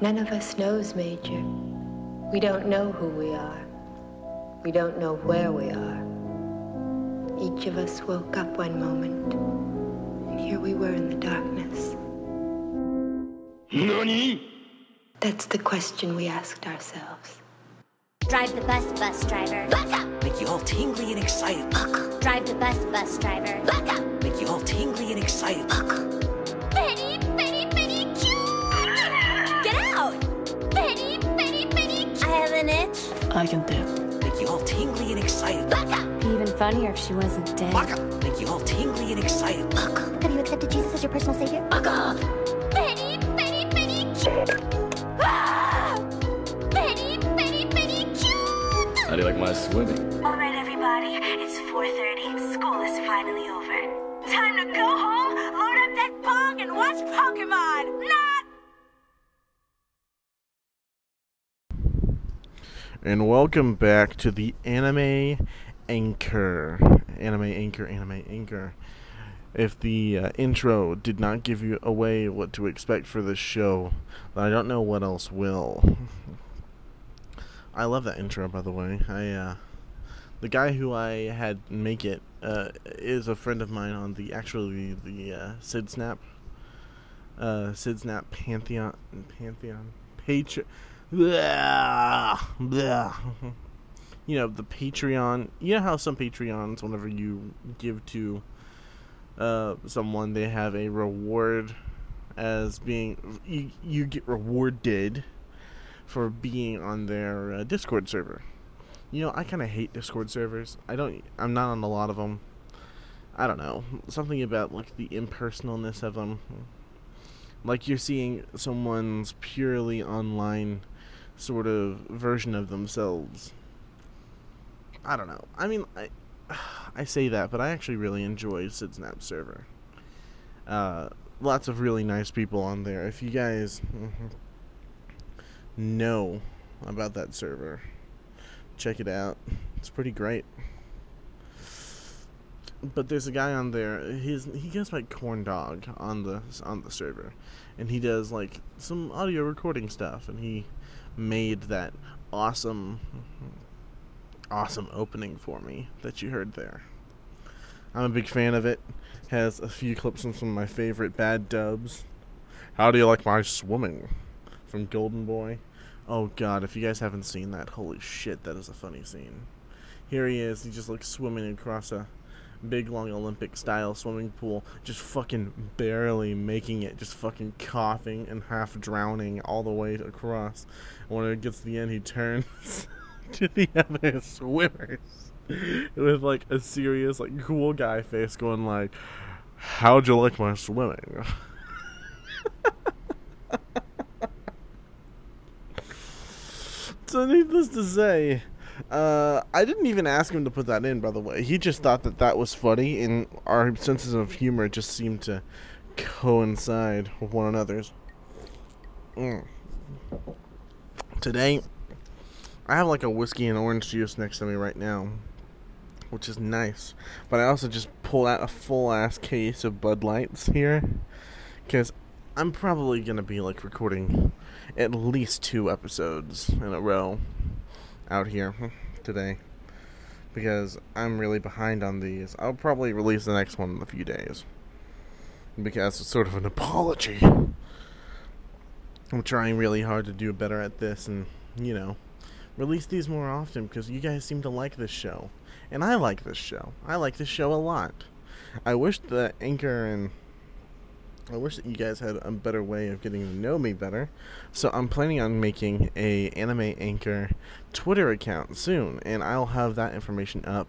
None of us knows, Major. We don't know who we are. We don't know where we are. Each of us woke up one moment, and here we were in the darkness. NANI? That's the question we asked ourselves. Drive the bus, bus driver. Back up! Make you all tingly and excited. Drive the bus, bus driver. Back up! Make you all tingly and excited. Betty, I can dip. Make you all tingly and excited. Back up! Be even funnier if she wasn't dead. Make you all tingly and excited. Have you accepted Jesus as your personal savior? Back up! Betty, Betty, Betty, cute! Ah! Betty, Betty, Betty, cute! How do you like my swimming? All right, everybody, it's 4.30. School is finally over. Time to go home, load up that bong, and watch Pokemon! Not And welcome back to the Anime Anchor. Anime Anchor, Anime Anchor. If the uh, intro did not give you away what to expect for this show, I don't know what else will. I love that intro, by the way. I, uh, the guy who I had make it uh, is a friend of mine on the actually the uh, Sydsnap, uh, Sydsnap Pantheon, Pantheon, Patreon. Blah, blah. You know, the Patreon. You know how some Patreons, whenever you give to uh, someone, they have a reward as being. You, you get rewarded for being on their uh, Discord server. You know, I kind of hate Discord servers. I don't. I'm not on a lot of them. I don't know. Something about, like, the impersonalness of them. Like, you're seeing someone's purely online sort of version of themselves. I don't know. I mean, I I say that, but I actually really enjoy Sydsnap server. Uh, lots of really nice people on there. If you guys know about that server, check it out. It's pretty great. But there's a guy on there. His he goes by Corn Dog on the on the server, and he does like some audio recording stuff, and he made that awesome awesome opening for me that you heard there. I'm a big fan of it. Has a few clips from some of my favorite bad dubs. How do you like my swimming? From Golden Boy. Oh god, if you guys haven't seen that, holy shit, that is a funny scene. Here he is, he just like swimming across a big long Olympic style swimming pool, just fucking barely making it, just fucking coughing and half drowning all the way across. And when it gets to the end, he turns to the other swimmers with like a serious, like cool guy face, going like, "How'd you like my swimming?" so needless to say, uh, I didn't even ask him to put that in. By the way, he just thought that that was funny, and our senses of humor just seemed to coincide with one another's. Mm. Today, I have like a whiskey and orange juice next to me right now, which is nice. But I also just pulled out a full ass case of Bud Lights here, because I'm probably gonna be like recording at least two episodes in a row out here today because I'm really behind on these. I'll probably release the next one in a few days because it's sort of an apology. I'm trying really hard to do better at this and, you know, release these more often because you guys seem to like this show. And I like this show. I like this show a lot. I wish the Anchor and I wish that you guys had a better way of getting to know me better. So I'm planning on making a anime anchor Twitter account soon, and I'll have that information up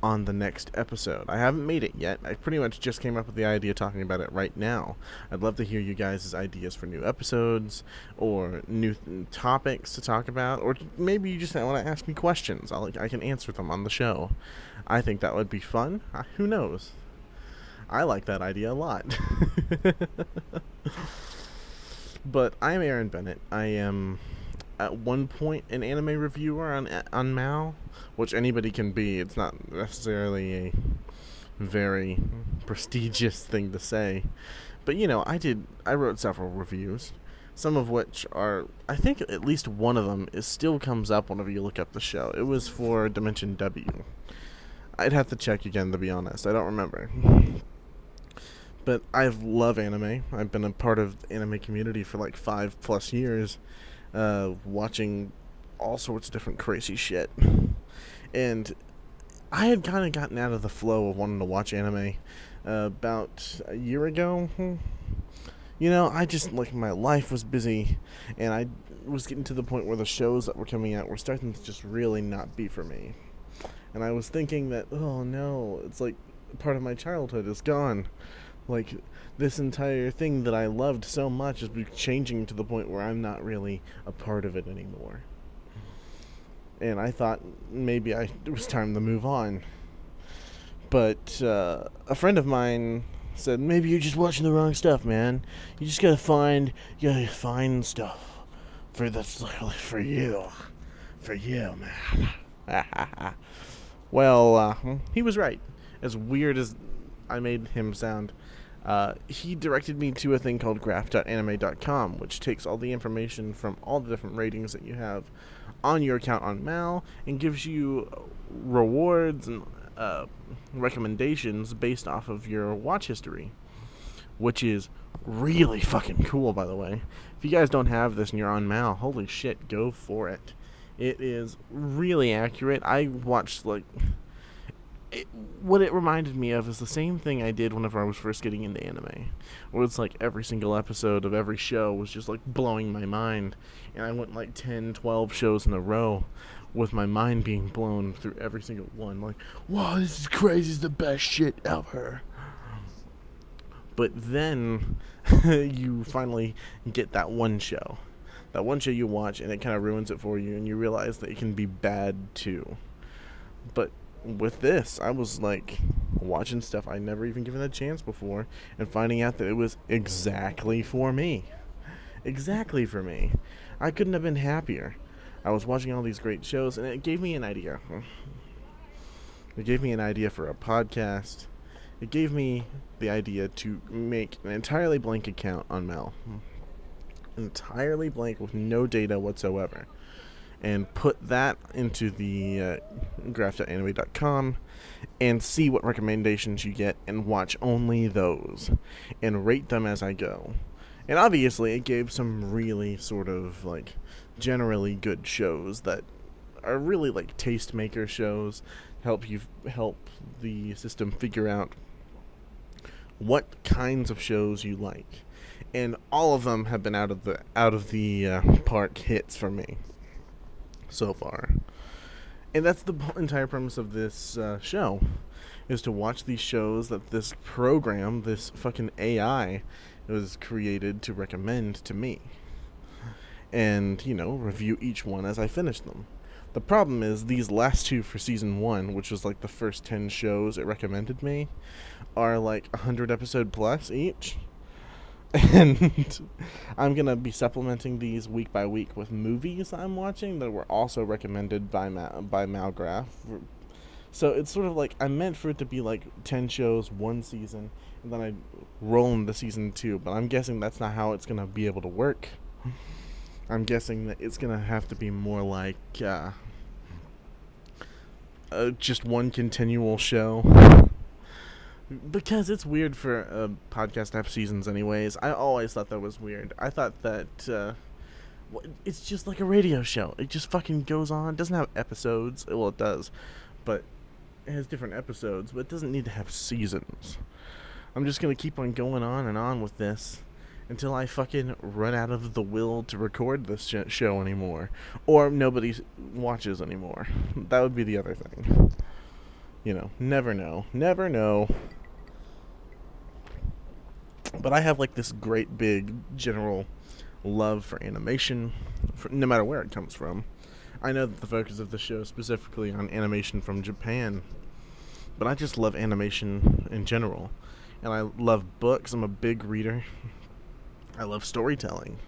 on the next episode. I haven't made it yet. I pretty much just came up with the idea talking about it right now. I'd love to hear you guys' ideas for new episodes or new th- topics to talk about, or maybe you just want to ask me questions. I'll, I can answer them on the show. I think that would be fun. Uh, who knows? I like that idea a lot. but I'm Aaron Bennett. I am at one point an anime reviewer on on Mal, which anybody can be. It's not necessarily a very prestigious thing to say. But you know, I did I wrote several reviews. some of which are I think at least one of them is still comes up whenever you look up the show. It was for Dimension W. I'd have to check again to be honest. I don't remember. But I love anime. I've been a part of the anime community for like five plus years, uh, watching all sorts of different crazy shit. And I had kind of gotten out of the flow of wanting to watch anime uh, about a year ago. You know, I just like my life was busy, and I was getting to the point where the shows that were coming out were starting to just really not be for me. And I was thinking that, oh no, it's like part of my childhood is gone. Like this entire thing that I loved so much is changing to the point where I'm not really a part of it anymore. And I thought maybe I, it was time to move on. But uh, a friend of mine said maybe you're just watching the wrong stuff, man. You just gotta find, you gotta find stuff for that's for you, for you, man. well, uh, he was right. As weird as I made him sound, uh, he directed me to a thing called graph.anime.com, which takes all the information from all the different ratings that you have on your account on Mal and gives you rewards and uh, recommendations based off of your watch history, which is really fucking cool, by the way. If you guys don't have this and you're on Mal, holy shit, go for it. It is really accurate. I watched like it, what it reminded me of is the same thing I did whenever I was first getting into anime. Where it's like every single episode of every show was just like blowing my mind. And I went like 10, 12 shows in a row with my mind being blown through every single one. Like, wow, this is crazy. This is the best shit ever. But then you finally get that one show. That one show you watch and it kind of ruins it for you, and you realize that it can be bad too. But with this, I was like watching stuff I never even given a chance before and finding out that it was exactly for me. Exactly for me. I couldn't have been happier. I was watching all these great shows and it gave me an idea. It gave me an idea for a podcast. It gave me the idea to make an entirely blank account on Mal. Entirely blank with no data whatsoever and put that into the uh, graph.anime.com and see what recommendations you get and watch only those and rate them as I go. And obviously, it gave some really sort of like generally good shows that are really like tastemaker shows, help you help the system figure out what kinds of shows you like. And all of them have been out of the out of the uh, park hits for me so far. And that's the entire premise of this uh, show, is to watch these shows that this program, this fucking AI, was created to recommend to me. And, you know, review each one as I finish them. The problem is these last two for season one, which was like the first 10 shows it recommended me, are like 100 episode plus each and I'm gonna be supplementing these week by week with movies I'm watching that were also recommended by Ma- by Malgraph. So it's sort of like I meant for it to be like ten shows, one season, and then I roll into season two. But I'm guessing that's not how it's gonna be able to work. I'm guessing that it's gonna have to be more like uh, uh, just one continual show because it's weird for a podcast to have seasons anyways. I always thought that was weird. I thought that uh, it's just like a radio show. It just fucking goes on. It doesn't have episodes. Well it does but it has different episodes but it doesn't need to have seasons. I'm just gonna keep on going on and on with this until i fucking run out of the will to record this sh- show anymore. Or nobody watches anymore. That would be the other thing. You know never know. Never know but I have like this great big general love for animation, for, no matter where it comes from. I know that the focus of the show is specifically on animation from Japan, but I just love animation in general. And I love books. I'm a big reader. I love storytelling.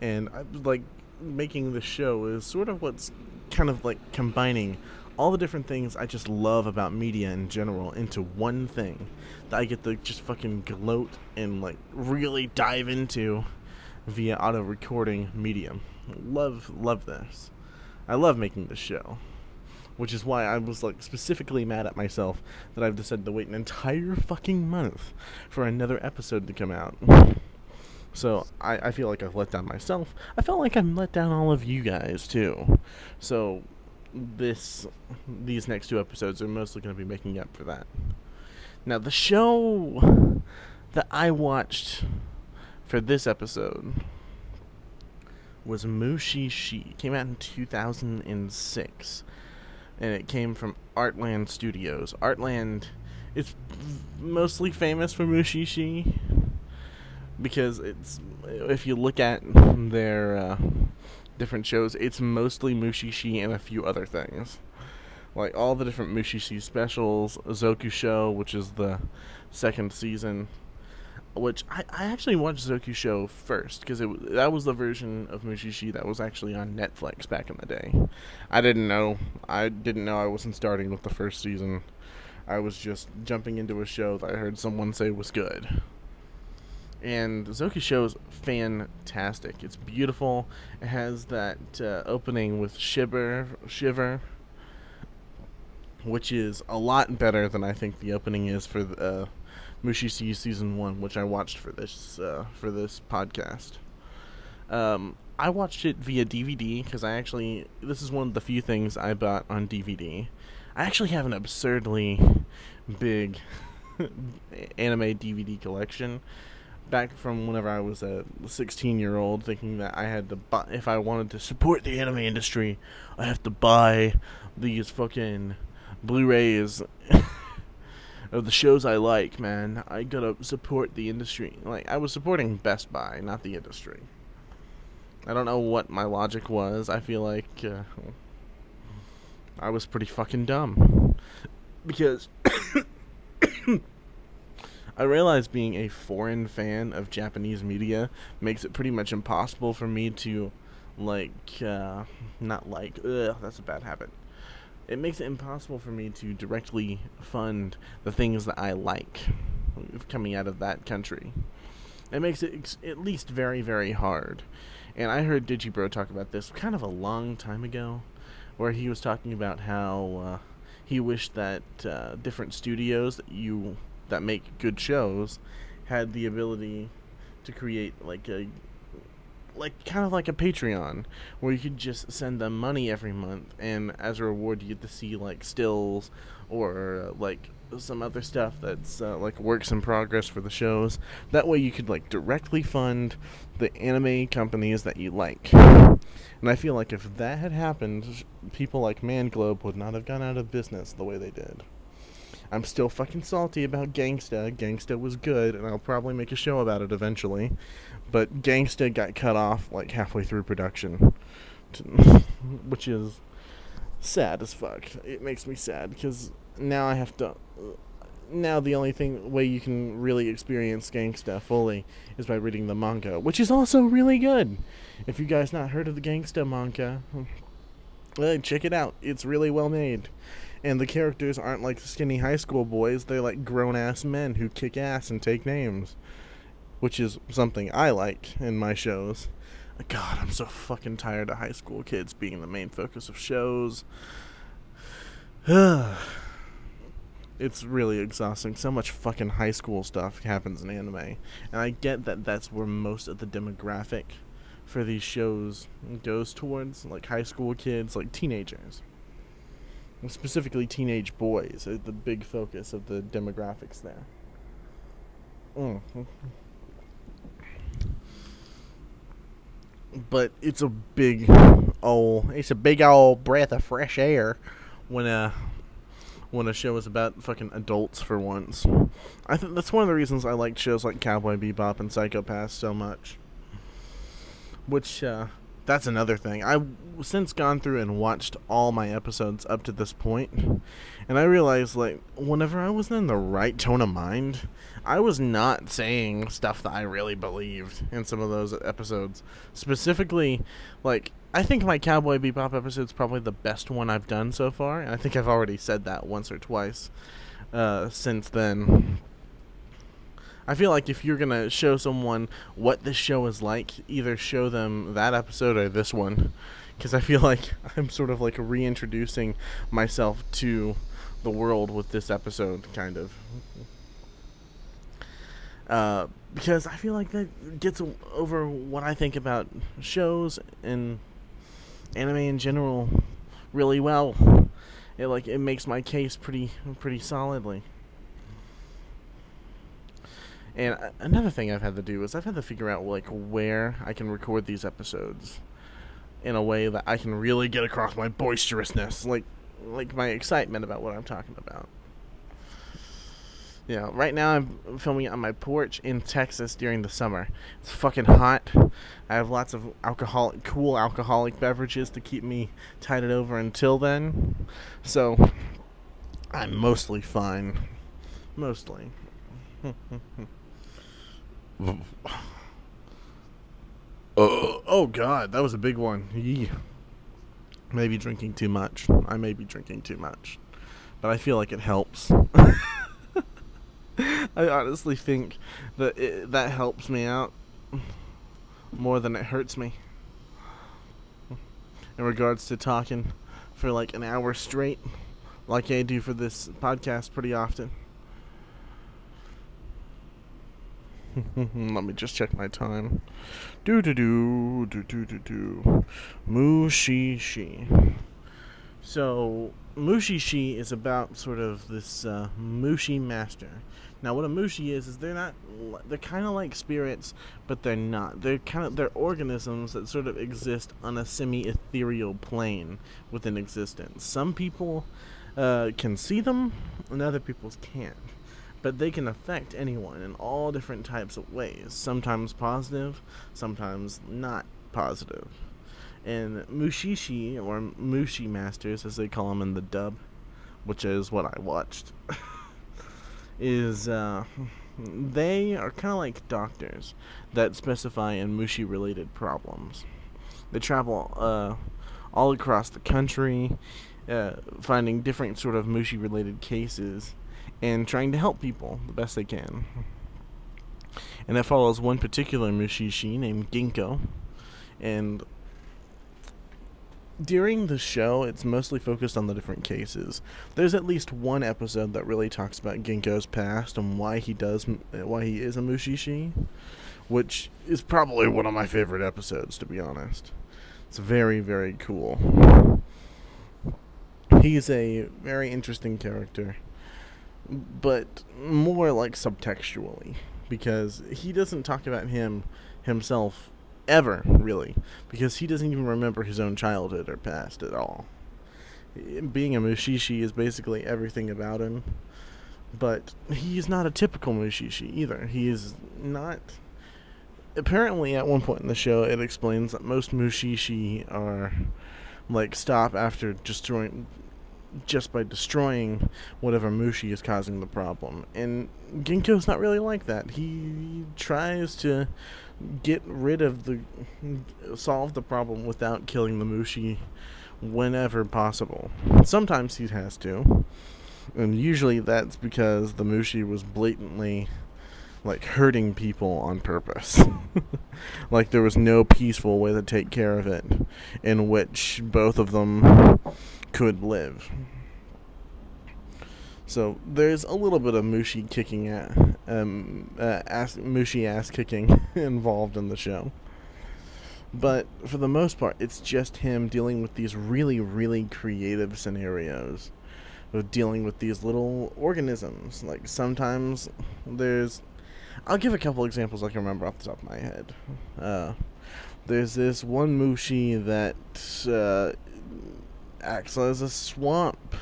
And I like making the show is sort of what's kind of like combining all the different things I just love about media in general into one thing that I get to just fucking gloat and like really dive into via auto recording medium. Love love this. I love making this show. Which is why I was like specifically mad at myself that I've decided to wait an entire fucking month for another episode to come out. So I, I feel like I've let down myself. I felt like I've let down all of you guys too. So this these next two episodes are mostly going to be making up for that. Now the show that I watched for this episode was Mushishi. It came out in 2006 and it came from Artland Studios. Artland is mostly famous for Mushishi because it's if you look at their uh, different shows, it's mostly Mushishi and a few other things. Like all the different Mushishi specials, Zoku Shou, which is the second season, which I, I actually watched Zoku Shou first because it that was the version of Mushishi that was actually on Netflix back in the day. I didn't know I didn't know I wasn't starting with the first season. I was just jumping into a show that I heard someone say was good and Zoku Shou is fantastic. It's beautiful. It has that uh, opening with Shiver, Shiver, which is a lot better than I think the opening is for the, uh, Mushishi season one, which I watched for this uh, for this podcast. Um, I watched it via DVD because I actually this is one of the few things I bought on DVD. I actually have an absurdly big anime DVD collection back from whenever I was a 16 year old, thinking that I had to buy, if I wanted to support the anime industry, I have to buy these fucking Blu rays of the shows I like, man. I gotta support the industry. Like, I was supporting Best Buy, not the industry. I don't know what my logic was. I feel like uh, I was pretty fucking dumb. Because. I realize being a foreign fan of Japanese media makes it pretty much impossible for me to, like, uh, not like, ugh, that's a bad habit. It makes it impossible for me to directly fund the things that I like coming out of that country. It makes it ex- at least very, very hard. And I heard Digibro talk about this kind of a long time ago, where he was talking about how uh, he wished that uh, different studios that you that make good shows had the ability to create like a like kind of like a Patreon where you could just send them money every month and as a reward you get to see like stills or like some other stuff that's uh, like works in progress for the shows. That way you could like directly fund the anime companies that you like. And I feel like if that had happened, people like Manglobe would not have gone out of business the way they did. I'm still fucking salty about Gangsta. Gangsta was good, and I'll probably make a show about it eventually. But Gangsta got cut off like halfway through production, which is sad as fuck. It makes me sad because now I have to. Uh, now the only thing way you can really experience Gangsta fully is by reading the manga, which is also really good. If you guys not heard of the Gangsta manga, check it out. It's really well made and the characters aren't like skinny high school boys, they're like grown ass men who kick ass and take names. Which is something I like in my shows. God, I'm so fucking tired of high school kids being the main focus of shows. it's really exhausting. So much fucking high school stuff happens in anime. And I get that that's where most of the demographic for these shows goes towards, like high school kids, like teenagers specifically teenage boys, are the big focus of the demographics there. Mm. But it's a big, oh, it's a big old breath of fresh air when a when a show is about fucking adults for once. I think that's one of the reasons I like shows like Cowboy Bebop and Psycho-Pass so much. Which uh, that's another thing. I've since gone through and watched all my episodes up to this point, and I realized like whenever I wasn't in the right tone of mind, I was not saying stuff that I really believed in some of those episodes. Specifically, like I think my Cowboy Bebop episode is probably the best one I've done so far, and I think I've already said that once or twice uh, since then. I feel like if you're gonna show someone what this show is like, either show them that episode or this one, because I feel like I'm sort of like reintroducing myself to the world with this episode, kind of. Uh, because I feel like that gets over what I think about shows and anime in general really well. It like it makes my case pretty pretty solidly. And another thing I've had to do is I've had to figure out like where I can record these episodes in a way that I can really get across my boisterousness, like like my excitement about what I'm talking about. Yeah, right now I'm filming on my porch in Texas during the summer. It's fucking hot. I have lots of alcoholic, cool alcoholic beverages to keep me tided over until then. So I'm mostly fine. Mostly. oh, oh god, that was a big one. Yee. Maybe drinking too much. I may be drinking too much. But I feel like it helps. I honestly think that it, that helps me out more than it hurts me. In regards to talking for like an hour straight, like I do for this podcast pretty often. Let me just check my time. Do do do do do do do. Mushishi. So Mushishi is about sort of this uh, Mushi master. Now, what a Mushi is is they're not they're kind of like spirits, but they're not. They're kind of they're organisms that sort of exist on a semi-ethereal plane within existence. Some people uh, can see them, and other people can't. But they can affect anyone in all different types of ways. Sometimes positive, sometimes not positive. And Mushishi, or Mushi Masters, as they call them in the dub, which is what I watched, is uh, they are kind of like doctors that specify in Mushi related problems. They travel uh, all across the country, uh, finding different sort of Mushi related cases and trying to help people the best they can. And that follows one particular Mushishi named Ginko. And during the show, it's mostly focused on the different cases. There's at least one episode that really talks about Ginko's past and why he does, uh, why he is a Mushishi, which is probably one of my favorite episodes, to be honest. It's very, very cool. He's a very interesting character, but more like subtextually, because he doesn't talk about him himself ever, really, because he doesn't even remember his own childhood or past at all. Being a Mushishi is basically everything about him, but he's not a typical Mushishi either. He is not. Apparently, at one point in the show, it explains that most Mushishi are like stop after destroying just by destroying whatever Mushi is causing the problem. And Ginko's not really like that. He tries to get rid of the solve the problem without killing the Mushi whenever possible. Sometimes he has to. And usually that's because the Mushi was blatantly like hurting people on purpose. like there was no peaceful way to take care of it in which both of them could live. So there's a little bit of Mushi kicking at um, uh, ass, ass kicking involved in the show. But for the most part, it's just him dealing with these really, really creative scenarios of dealing with these little organisms. Like sometimes there's, I'll give a couple examples I can remember off the top of my head. Uh, there's this one Mushi that uh, acts as a swamp.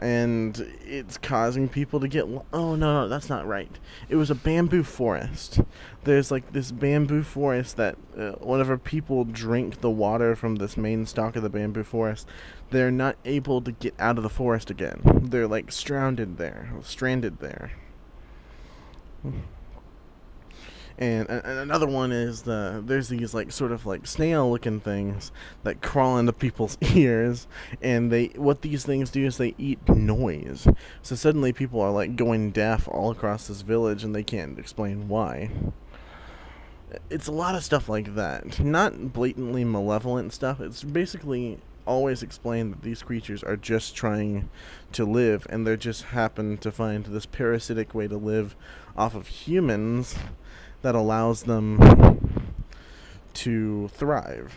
And it's causing people to get lo- oh no no that's not right. It was a bamboo forest. There's like this bamboo forest that uh, whenever people drink the water from this main stalk of the bamboo forest they're not able to get out of the forest again. They're like stranded there stranded there Mm-hmm. And, and another one is the there's these like sort of like snail looking things that crawl into people's ears and they what these things do is they eat noise. So suddenly people are like going deaf all across this village and they can't explain why. It's a lot of stuff like that. Not blatantly malevolent stuff. It's basically always explained that these creatures are just trying to live and they just happen to find this parasitic way to live off of humans that allows them to thrive.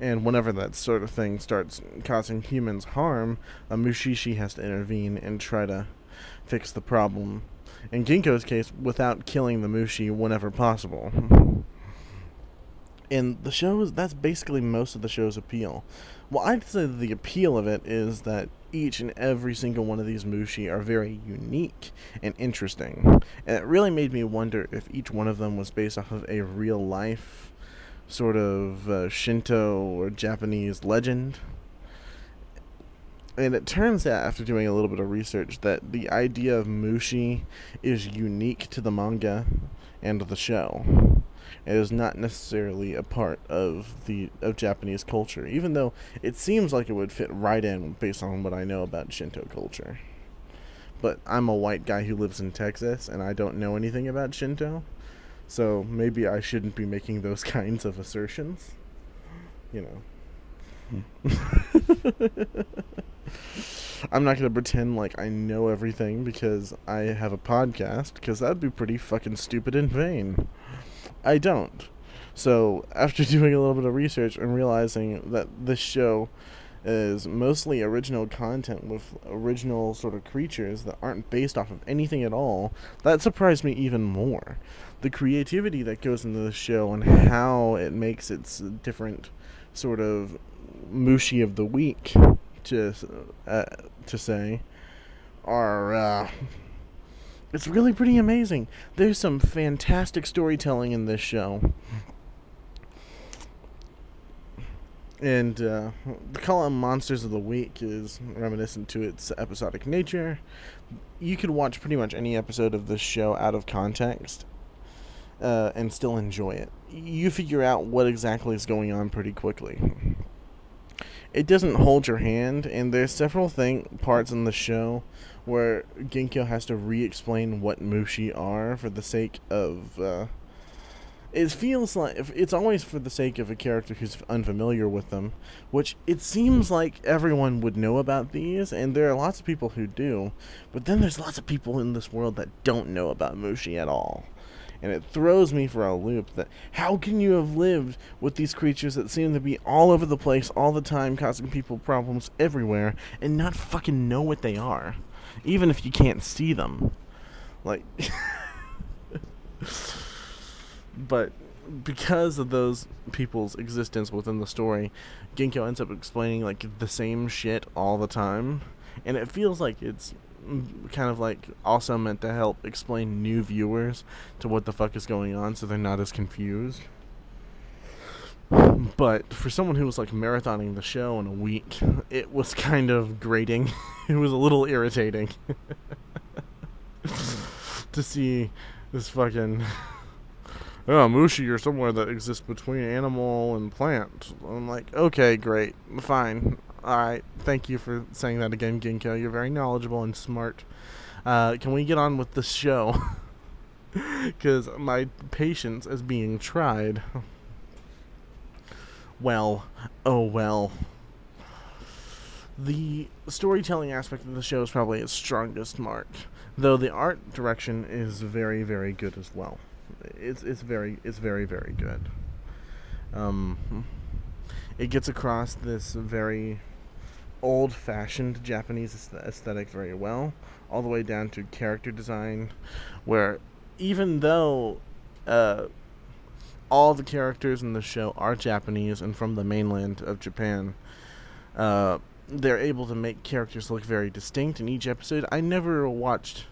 And whenever that sort of thing starts causing humans harm, a Mushishi has to intervene and try to fix the problem. In Ginko's case, without killing the Mushi whenever possible. And the shows, that's basically most of the show's appeal. Well, I'd say the appeal of it is that each and every single one of these mushi are very unique and interesting. And it really made me wonder if each one of them was based off of a real life sort of uh, Shinto or Japanese legend. And it turns out, after doing a little bit of research, that the idea of mushi is unique to the manga and the show. Is not necessarily a part of the of Japanese culture, even though it seems like it would fit right in based on what I know about Shinto culture. But I'm a white guy who lives in Texas, and I don't know anything about Shinto, so maybe I shouldn't be making those kinds of assertions. You know. I'm not gonna pretend like I know everything because I have a podcast, because that'd be pretty fucking stupid and vain. I don't. So, after doing a little bit of research and realizing that this show is mostly original content with original sort of creatures that aren't based off of anything at all, that surprised me even more. The creativity that goes into the show and how it makes its different sort of mushi of the week to uh, to say are uh, it's really pretty amazing. There's some fantastic storytelling in this show. And uh, the column Monsters of the Week is reminiscent to its episodic nature. You could watch pretty much any episode of this show out of context uh, and still enjoy it. You figure out what exactly is going on pretty quickly. It doesn't hold your hand, and there's several thing parts in the show where Ginko has to re-explain what Mushi are for the sake of. Uh, it feels like it's always for the sake of a character who's unfamiliar with them, which it seems like everyone would know about these, and there are lots of people who do, but then there's lots of people in this world that don't know about Mushi at all. And it throws me for a loop that how can you have lived with these creatures that seem to be all over the place all the time, causing people problems everywhere, and not fucking know what they are? even if you can't see them. Like, but because of those people's existence within the story, Ginko ends up explaining like the same shit all the time, and it feels like it's kind of like also meant to help explain new viewers to what the fuck is going on so they're not as confused. But for someone who was like marathoning the show in a week, it was kind of grating. it was a little irritating to see this fucking oh mushi or somewhere that exists between animal and plant. I'm like, okay, great, fine, all right. Thank you for saying that again, Ginko. You're very knowledgeable and smart. Uh, can we get on with the show? Because my patience is being tried well, oh well. The storytelling aspect of the show is probably its strongest mark, though the art direction is very, very good as well. It's it's very it's very very good. Um, it gets across this very old-fashioned Japanese aesthetic very well, all the way down to character design, where even though uh, all the characters in the show are Japanese and from the mainland of Japan. Uh, they're able to make characters look very distinct in each episode. I never watched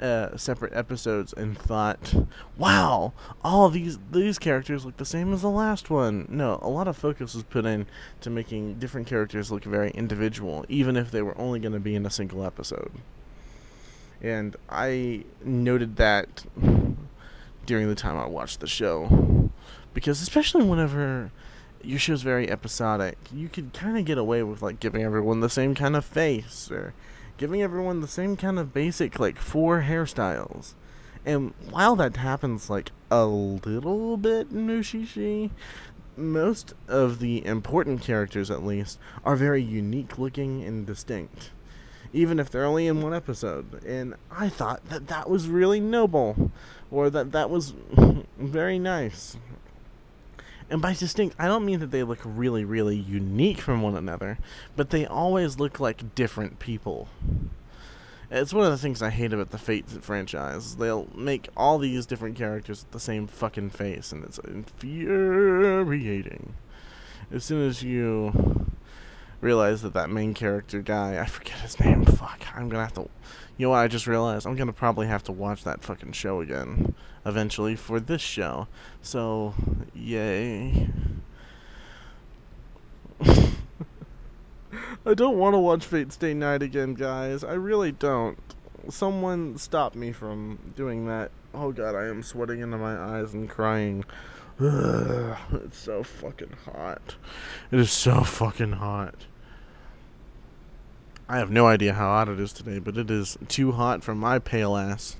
uh, separate episodes and thought, "Wow, all these these characters look the same as the last one." No, a lot of focus was put in to making different characters look very individual, even if they were only going to be in a single episode. And I noted that during the time I watched the show. Because especially whenever your show's very episodic, you could kind of get away with like giving everyone the same kind of face or giving everyone the same kind of basic like four hairstyles. And while that happens like a little bit in Mushishi, most of the important characters at least are very unique looking and distinct even if they're only in one episode and i thought that that was really noble or that that was very nice and by distinct i don't mean that they look really really unique from one another but they always look like different people it's one of the things I hate about the Fate franchise. They'll make all these different characters with the same fucking face, and it's infuriating. As soon as you realize that that main character guy, I forget his name, fuck, I'm gonna have to. You know what? I just realized I'm gonna probably have to watch that fucking show again eventually for this show. So, yay. I don't want to watch Fate Stay Night again, guys. I really don't. Someone stop me from doing that. Oh god, I am sweating into my eyes and crying. Ugh, it's so fucking hot. It is so fucking hot. I have no idea how hot it is today, but it is too hot for my pale ass.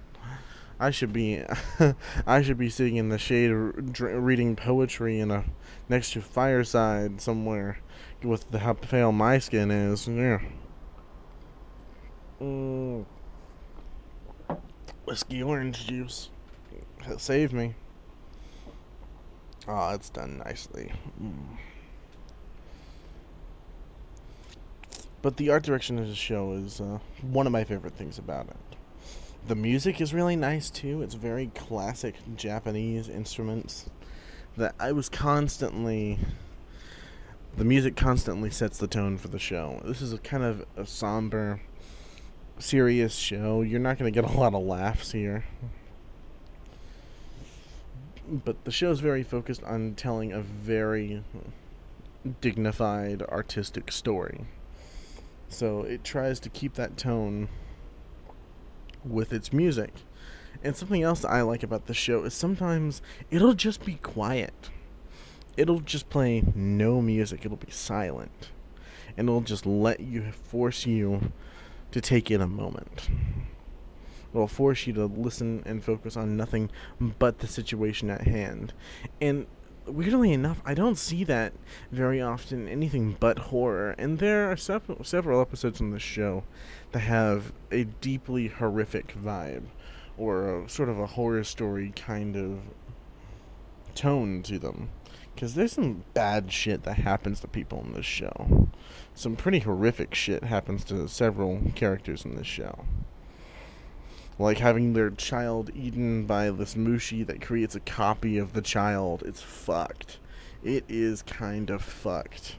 I should be, I should be sitting in the shade, reading poetry in a next to fireside somewhere with the, how pale my skin is. Yeah. Mm. Whiskey orange juice. Save me. Oh, it's done nicely. Mm. But the art direction of the show is uh, one of my favorite things about it. The music is really nice too. It's very classic Japanese instruments that I was constantly the music constantly sets the tone for the show. This is a kind of a somber, serious show. You're not going to get a lot of laughs here. But the show is very focused on telling a very dignified artistic story. So it tries to keep that tone with its music. And something else I like about the show is sometimes it'll just be quiet it'll just play no music. It'll be silent. And it'll just let you force you to take in a moment. It'll force you to listen and focus on nothing but the situation at hand. And weirdly enough, I don't see that very often anything but horror. And there are sev- several episodes on this show that have a deeply horrific vibe or a, sort of a horror story kind of tone to them. Because there's some bad shit that happens to people in this show. Some pretty horrific shit happens to several characters in this show. Like having their child eaten by this mushi that creates a copy of the child. It's fucked. It is kind of fucked.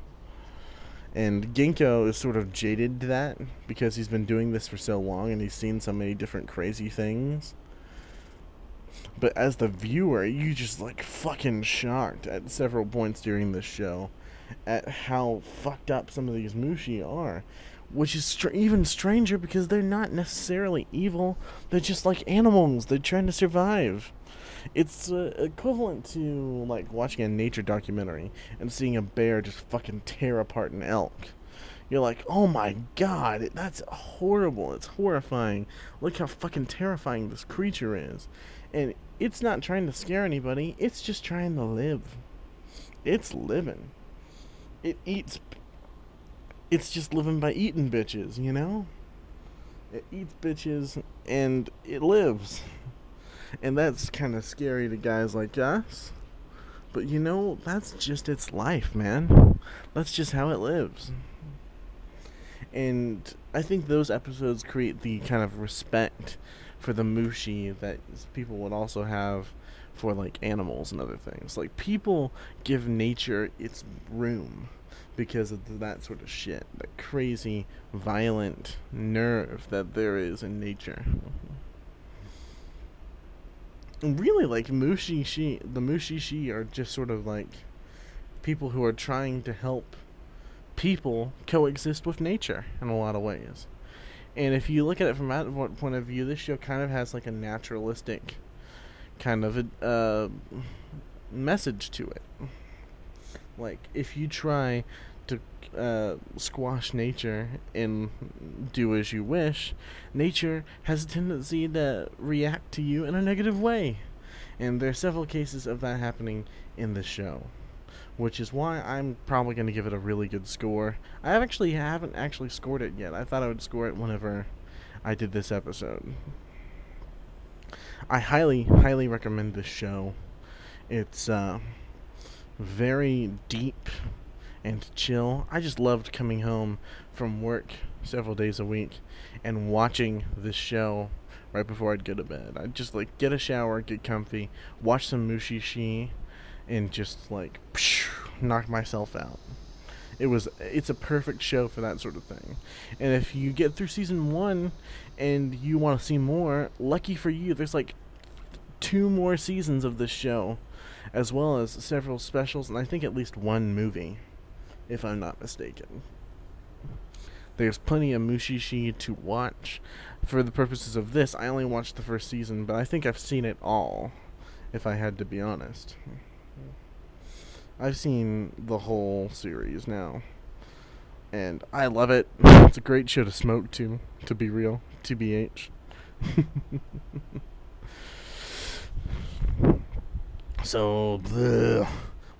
And Ginko is sort of jaded to that because he's been doing this for so long and he's seen so many different crazy things but as the viewer, you just like fucking shocked at several points during this show at how fucked up some of these mushi are. Which is str- even stranger because they're not necessarily evil. They're just like animals. They're trying to survive. It's uh, equivalent to like watching a nature documentary and seeing a bear just fucking tear apart an elk. You're like, oh my god, that's horrible. It's horrifying. Look how fucking terrifying this creature is. And it's not trying to scare anybody, it's just trying to live. It's living. It eats. It's just living by eating bitches, you know? It eats bitches and it lives. And that's kind of scary to guys like us. But you know, that's just its life, man. That's just how it lives. And I think those episodes create the kind of respect for the mushi that people would also have for like animals and other things. Like people give nature its room because of that sort of shit, that crazy, violent nerve that there is in nature. really, like Mushishi, the Mushishi are just sort of like people who are trying to help people coexist with nature in a lot of ways. And if you look at it from that point of view, this show kind of has like a naturalistic kind of a uh, message to it. Like, if you try to uh, squash nature and do as you wish, nature has a tendency to react to you in a negative way. And there are several cases of that happening in the show. Which is why I'm probably going to give it a really good score. I actually haven't actually scored it yet. I thought I would score it whenever I did this episode. I highly, highly recommend this show. It's uh, very deep and chill. I just loved coming home from work several days a week and watching this show right before I'd go to bed. I'd just like get a shower, get comfy, watch some Mushishi, and just like psh, knock myself out. It was it's a perfect show for that sort of thing. And if you get through season 1 and you want to see more, lucky for you, there's like two more seasons of this show as well as several specials and I think at least one movie if I'm not mistaken. There's plenty of Mushishi to watch. For the purposes of this, I only watched the first season, but I think I've seen it all, if I had to be honest. I've seen the whole series now. And I love it. It's a great show to smoke to, to be real. TBH. so, bleh.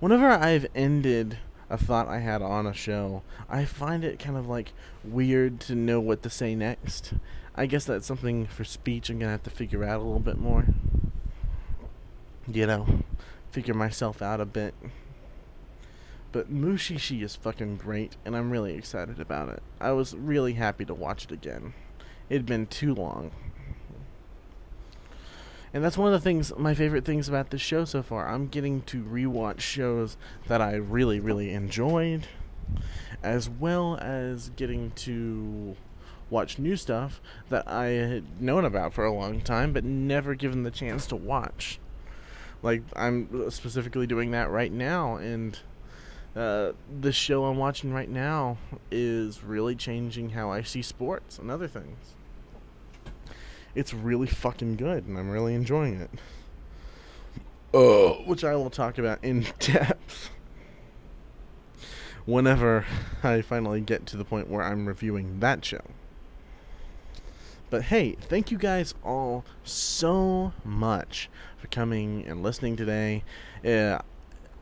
whenever I've ended a thought I had on a show, I find it kind of like weird to know what to say next. I guess that's something for speech I'm gonna have to figure out a little bit more. You know, figure myself out a bit. But Mushishi is fucking great, and I'm really excited about it. I was really happy to watch it again. It had been too long. And that's one of the things, my favorite things about this show so far. I'm getting to rewatch shows that I really, really enjoyed, as well as getting to watch new stuff that I had known about for a long time, but never given the chance to watch. Like, I'm specifically doing that right now, and uh, the show I'm watching right now is really changing how I see sports and other things. It's really fucking good, and I'm really enjoying it. Uh, which I will talk about in depth whenever I finally get to the point where I'm reviewing that show. But hey, thank you guys all so much for coming and listening today. Uh,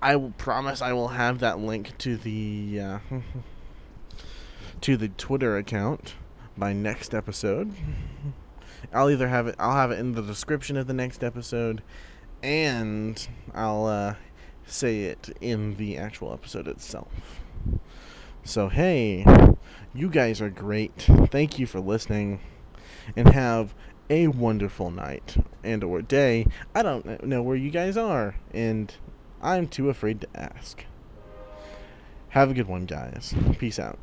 I will promise I will have that link to the uh, to the Twitter account by next episode. I'll either have it I'll have it in the description of the next episode and I'll uh, say it in the actual episode itself. So hey, you guys are great. Thank you for listening and have a wonderful night and or day. I don't know where you guys are and I'm too afraid to ask. Have a good one, guys. Peace out.